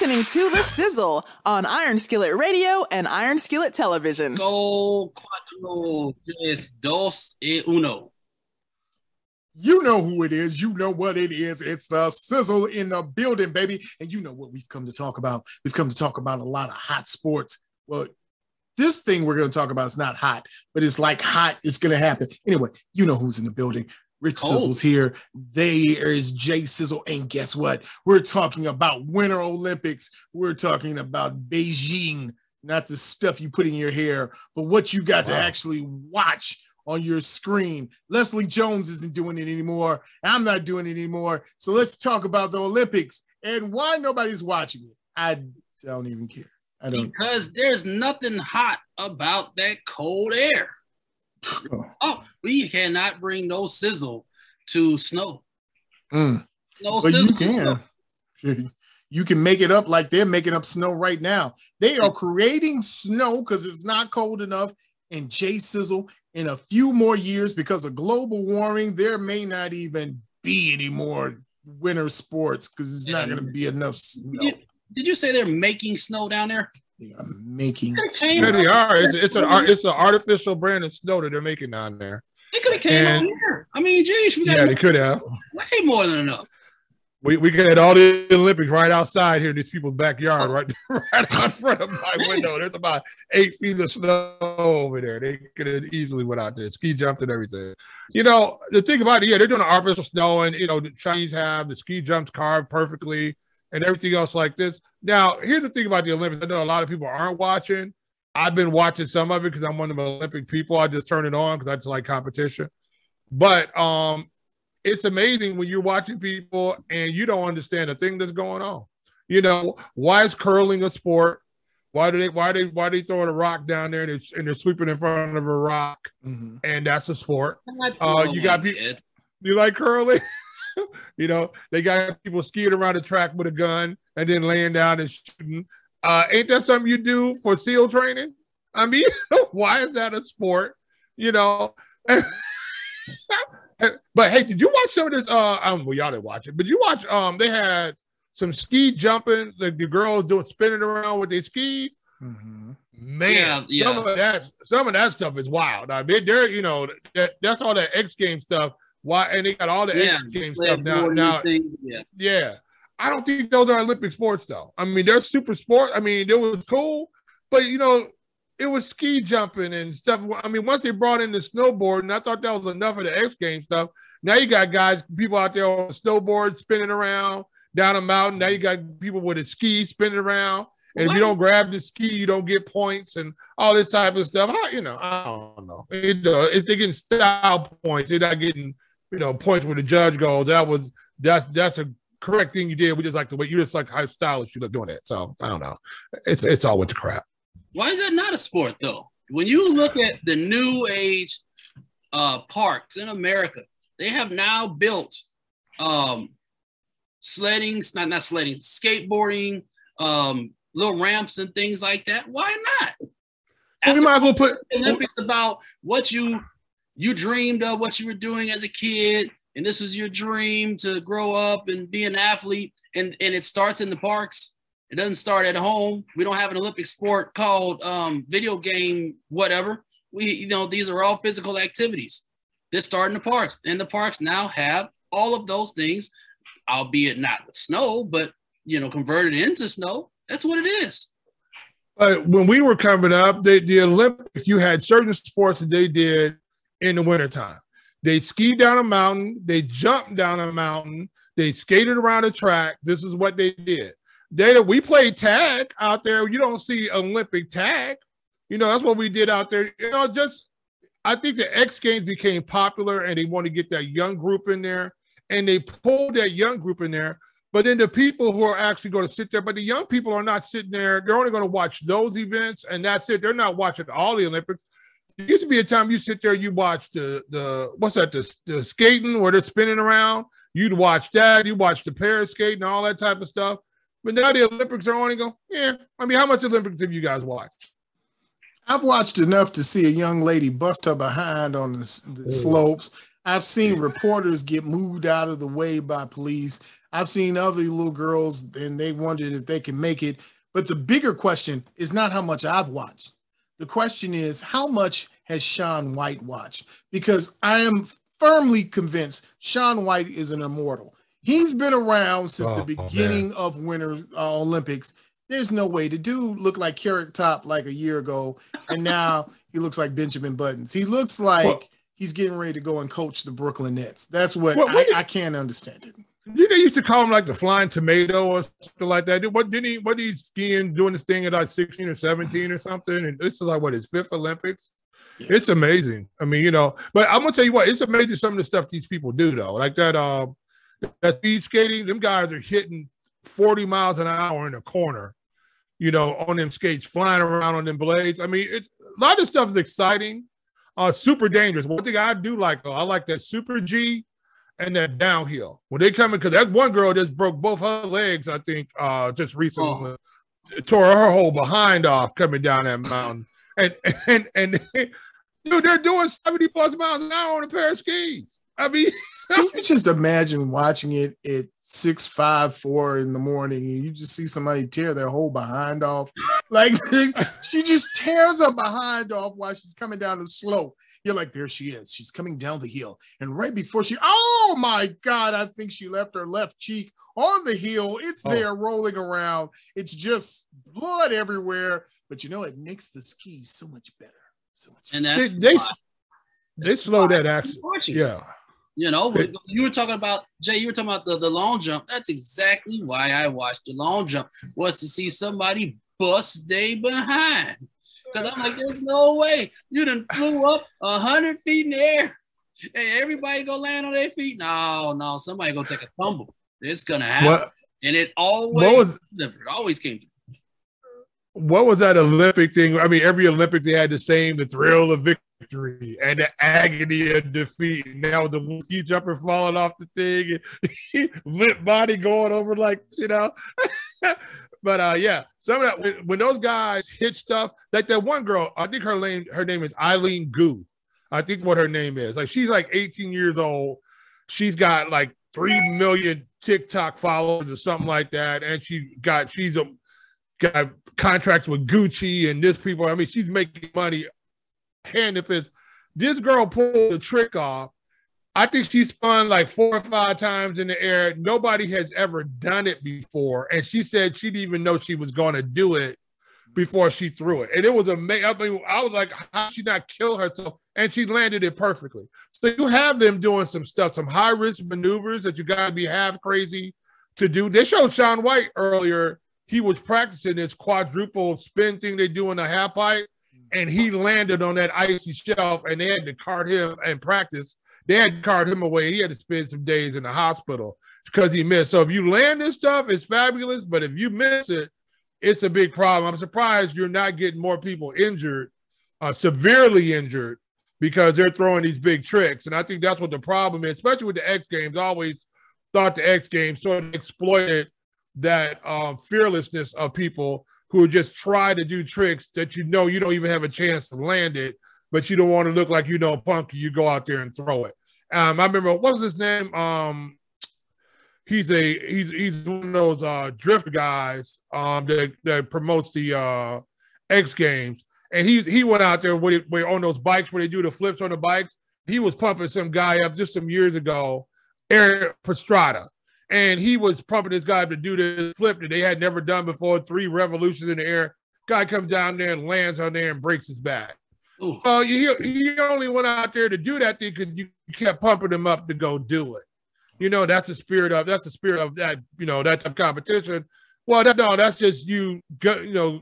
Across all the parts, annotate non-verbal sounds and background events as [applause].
listening to The Sizzle on Iron Skillet Radio and Iron Skillet Television. Go cuatro, tres, dos, y uno. You know who it is. You know what it is. It's the sizzle in the building, baby. And you know what we've come to talk about. We've come to talk about a lot of hot sports. Well, this thing we're going to talk about is not hot, but it's like hot. It's going to happen. Anyway, you know who's in the building. Rich Cold. Sizzle's here. There is Jay Sizzle. And guess what? We're talking about Winter Olympics. We're talking about Beijing, not the stuff you put in your hair, but what you got to actually watch on your screen. Leslie Jones isn't doing it anymore. I'm not doing it anymore. So let's talk about the Olympics and why nobody's watching it. I don't even care. I don't. Because there's nothing hot about that cold air. Oh, oh we cannot bring no sizzle to snow. Mm. No But you sizzle. to snow. can. [laughs] You can make it up like they're making up snow right now. They are creating snow because it's not cold enough. And Jay Sizzle, in a few more years, because of global warming, there may not even be any more winter sports because it's not going to be enough snow. Did, did you say they're making snow down there? They are making came Yeah, they are. It's, it's an it's an artificial brand of snow that they're making down there. They could have came And- on here. I mean, geez, we got Yeah, they could have. way more than enough. We we could have all the Olympics right outside here in these people's backyard, right, [laughs] right out front of my window. There's about eight feet of snow over there. They could have easily went out there, ski jumped and everything. You know, the thing about it, yeah, they're doing artificial snow, and you know, the Chinese have the ski jumps carved perfectly and everything else like this. Now, here's the thing about the Olympics. I know a lot of people aren't watching. I've been watching some of it because I'm one of the Olympic people. I just turn it on because I just like competition. But um, it's amazing when you're watching people and you don't understand the thing that's going on. You know, why is curling a sport? Why do they why they why they throwing a rock down there and they're, and they're sweeping in front of a rock Mhm. and that's a sport? Not Uh, you got people- Ed. You like curling? [laughs] you know, they got people skiing around the track with a gun and then laying down and shooting. Uh, ain't that something you do for SEAL training? I mean, [laughs] why is that a sport? You know. [laughs] but hey, did you watch some of this? Uh, um, well, y'all didn't watch it, but you watch. Um, they had some ski jumping. Like the girls doing spinning around with their skis. Mhm. Man, Yeah, some yeah. of that, some of that stuff is wild. I mean, they're you know that that's all that X Game stuff. Why and they got all the Yeah, X Game stuff now. Now, things, yeah. yeah, I don't think those are Olympic sports though. I mean, they're super sport. I mean, it was cool, but you know, it was ski jumping and stuff. I mean, once they brought in the snowboarding, I thought that was enough of the X Game stuff. Now you got guys, people out there on snowboard spinning around down a mountain. Now you got people with a ski spinning around. And if you don't grab the ski, you don't get points and all this type of stuff. How, you know, I don't know. Know, uh, if they're getting style points, they're not getting, you know, points where the judge goes, that was that's that's a correct thing you did. We just like the way you just like how stylish you look doing it. So I don't know. It's it's all with the crap. Why is that not a sport though? When you look at the new age uh, parks in America, they have now built um, sledding, not not sledding, skateboarding, um, little ramps and things like that. Why not? Well, we might as well put Olympics about what you you dreamed of, what you were doing as a kid, and this was your dream to grow up and be an athlete, and and it starts in the parks. It doesn't start at home. We don't have an Olympic sport called um, video game whatever. We you know these are all physical activities. They start in the parks, and the parks now have all of those things, albeit not with snow, but you know converted into snow. That's what it is. But when we were coming up, they, the Olympics, you had certain sports that they did in the wintertime. They skied down a mountain, they jumped down a mountain, they skated around a track. This is what they did. Data, we played tag out there. You don't see Olympic tag. You know, that's what we did out there. You know, just I think the X Games became popular and they want to get that young group in there. And they pulled that young group in there. But then the people who are actually going to sit there, but the young people are not sitting there. They're only going to watch those events, and that's it. They're not watching all the Olympics. Used to be a time you sit there, you watch the the what's that, the, the skating where they're spinning around. You'd watch that. You watch the pair skating, all that type of stuff. But now the Olympics are on and go, yeah. I mean, how much Olympics have you guys watched? I've watched enough to see a young lady bust her behind on the, the oh. slopes. I've seen reporters get moved out of the way by police. I've seen other little girls and they wondered if they can make it. But the bigger question is not how much I've watched. The question is how much has Shaun White watched? Because I am firmly convinced Shaun White is an immortal. He's been around since oh, the beginning of Winter uh, Olympics. There's no way to do look like Carrot Top like a year ago, and now he looks like Benjamin Buttons. He looks like well, he's getting ready to go and coach the Brooklyn Nets. That's what well, I, I, can't understand it. Did they used to call him like the flying tomato or something like that? What didn't he? What did he skiing doing this thing at like sixteen or seventeen or something? And this is like what his fifth Olympics. Yeah. It's amazing. I mean, you know, but I'm gonna tell you what, it's amazing some of the stuff these people do though. Like that, um, that speed skating. Them guys are hitting forty miles an hour in a corner. You know, on them skates, flying around on them blades. I mean, it's a lot of stuff is exciting, uh, super dangerous. One thing I do like though, I like that super G and then downhill. When they come in, because that one girl just broke both her legs, I think, uh, just recently, oh. tore her whole behind off coming down that mountain. And and and [laughs] dude, they're doing 70 plus miles an hour on a pair of skis. I mean, [laughs] can you just imagine watching it at six, five, four in the morning, and you just see somebody tear their whole behind off? Like [laughs] she just tears her behind off while she's coming down the slope. You're like, there she is. She's coming down the hill. And right before she, oh my God, I think she left her left cheek on the hill. It's oh. there rolling around. It's just blood everywhere. But you know, it makes the skis so much better. So much and they, they, they slow that action. Yeah. You know, you were talking about Jay. You were talking about the, the long jump. That's exactly why I watched the long jump was to see somebody bust day behind. Because I'm like, there's no way you done flew up a hundred feet in the air and everybody go land on their feet. No, no, somebody gonna take a tumble. It's gonna happen. What, and it always was, it always came to what was that Olympic thing? I mean, every Olympic they had the same the thrill of victory and the agony of defeat. Now the ski jumper falling off the thing, [laughs] limp body going over like you know. [laughs] but uh, yeah, some of that when, when, those guys hit stuff, like that one girl, I think her name her name is Eileen Gu. I think what her name is. Like she's like 18 years old. She's got like three million TikTok followers or something like that, and she got she's a got contracts with Gucci and this people. I mean, she's making money hand if it's this girl pulled the trick off I think she spun like four or five times in the air. Nobody has ever done it before. And she said she didn't even know she was going to do it before she threw it. And it was amazing. I, mean, I was like, how she not kill herself? And she landed it perfectly. So you have them doing some stuff, some high risk maneuvers that you got to be half crazy to do. They showed Shaun White earlier. He was practicing this quadruple spin thing they do in the half pipe. And he landed on that icy shelf and they had to cart him and practice they had cart him away. He had to spend some days in the hospital because he missed. So if you land this stuff, it's fabulous. But if you miss it, it's a big problem. I'm surprised you're not getting more people injured, uh, severely injured, because they're throwing these big tricks. And I think that's what the problem is, especially with the X Games. I always thought the X Games sort of exploited that um, fearlessness of people who just try to do tricks that you know you don't even have a chance to land it, but you don't want to look like you know punk. You go out there and throw it. Um, I remember what was his name? Um, he's a he's he's one of those uh drift guys um that, that promotes the uh X Games, and he he went out there with on those bikes where they do the flips on the bikes. He was pumping some guy up just some years ago, Eric Pastrada, and he was pumping this guy to do this flip that they had never done before. Three revolutions in the air. Guy comes down there and lands on there and breaks his back. Ooh. Well, he, he only went out there to do that thing because you kept pumping him up to go do it. You know, that's the spirit of that's the spirit of that, you know, that's a competition. Well, that, no, that's just you, you know,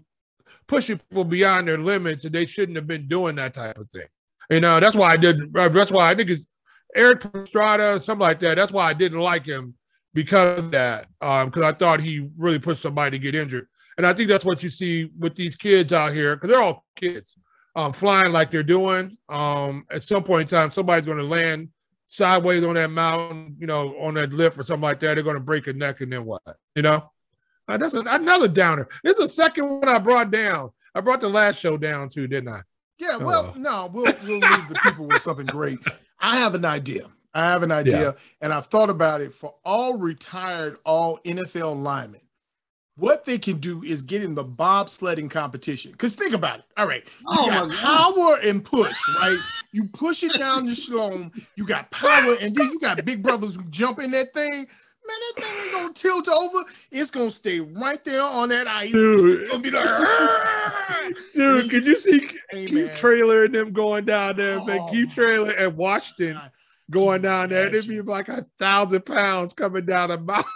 pushing people beyond their limits, and they shouldn't have been doing that type of thing. You know, that's why I did. That's why I think it's Eric Pastrada, something like that. That's why I didn't like him because of that, because um, I thought he really pushed somebody to get injured. And I think that's what you see with these kids out here, because they're all kids um, flying like they're doing, um, at some point in time, somebody's going to land sideways on that mountain, you know, on that lift or something like that. They're going to break a neck and then what? You know, uh, that's a, another downer. This is the second one I brought down. I brought the last show down too, didn't I? Yeah. Well, uh, no, we'll we'll leave the people with something great. I have an idea. I have an idea, yeah. and I've thought about it for all retired, all NFL linemen. What they can do is get in the bobsledding competition. Because think about it. All right, you oh got power and push, right? You push it down the shalom. You got power, and then you got big brothers who jump in that thing. Man, that thing ain't gonna tilt over. It's gonna stay right there on that ice. Dude. It's gonna be like, dude, could you see hey, Keith Traylor and them going down there, oh, man? Keith oh, Traylor and Washington God. Going down there. It'd be like a thousand pounds coming down the mountain.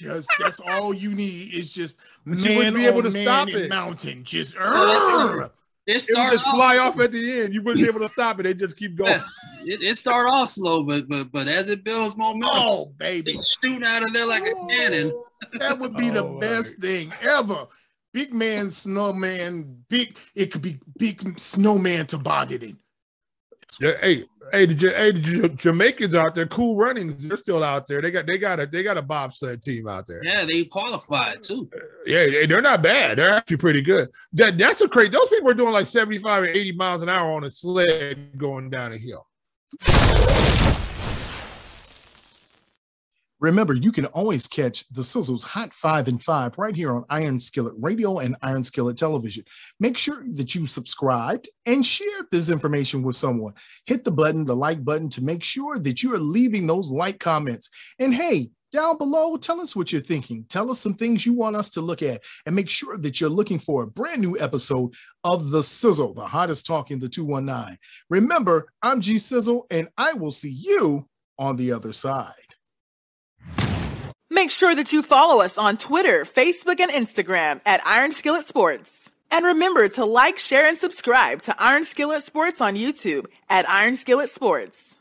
Just that's all you need is just [laughs] man be able to stop it. mountain. Just uh, it, start just off, fly off at the end. You wouldn't be able to stop it. They just keep going. [laughs] It, it start off slow, but but but as it builds momentum, oh baby, shooting out of there like oh, a cannon. that would [laughs] be the oh, best thing ever. Big man, snowman, big. It could be big snowman tobogganing. Yeah, hey, hey, the, hey, the Jamaicans out there, cool runnings. They're still out there. They got, they got a, they got a bobsled team out there. Yeah, they qualified too. Yeah, they're not bad. They're actually pretty good. That, that's a crazy. Those people are doing like seventy-five or eighty miles an hour on a sled going down a hill. Remember, you can always catch the Sizzles Hot 5 and 5 right here on Iron Skillet Radio and Iron Skillet Television. Make sure that you subscribed and share this information with someone. Hit the button, the like button, to make sure that you are leaving those like comments. And hey, down below, tell us what you're thinking. Tell us some things you want us to look at, and make sure that you're looking for a brand new episode of The Sizzle, the hottest talk in the 219. Remember, I'm G Sizzle, and I will see you on the other side. Make sure that you follow us on Twitter, Facebook, and Instagram at Iron Skillet Sports. And remember to like, share, and subscribe to Iron Skillet Sports on YouTube at Iron Skillet Sports.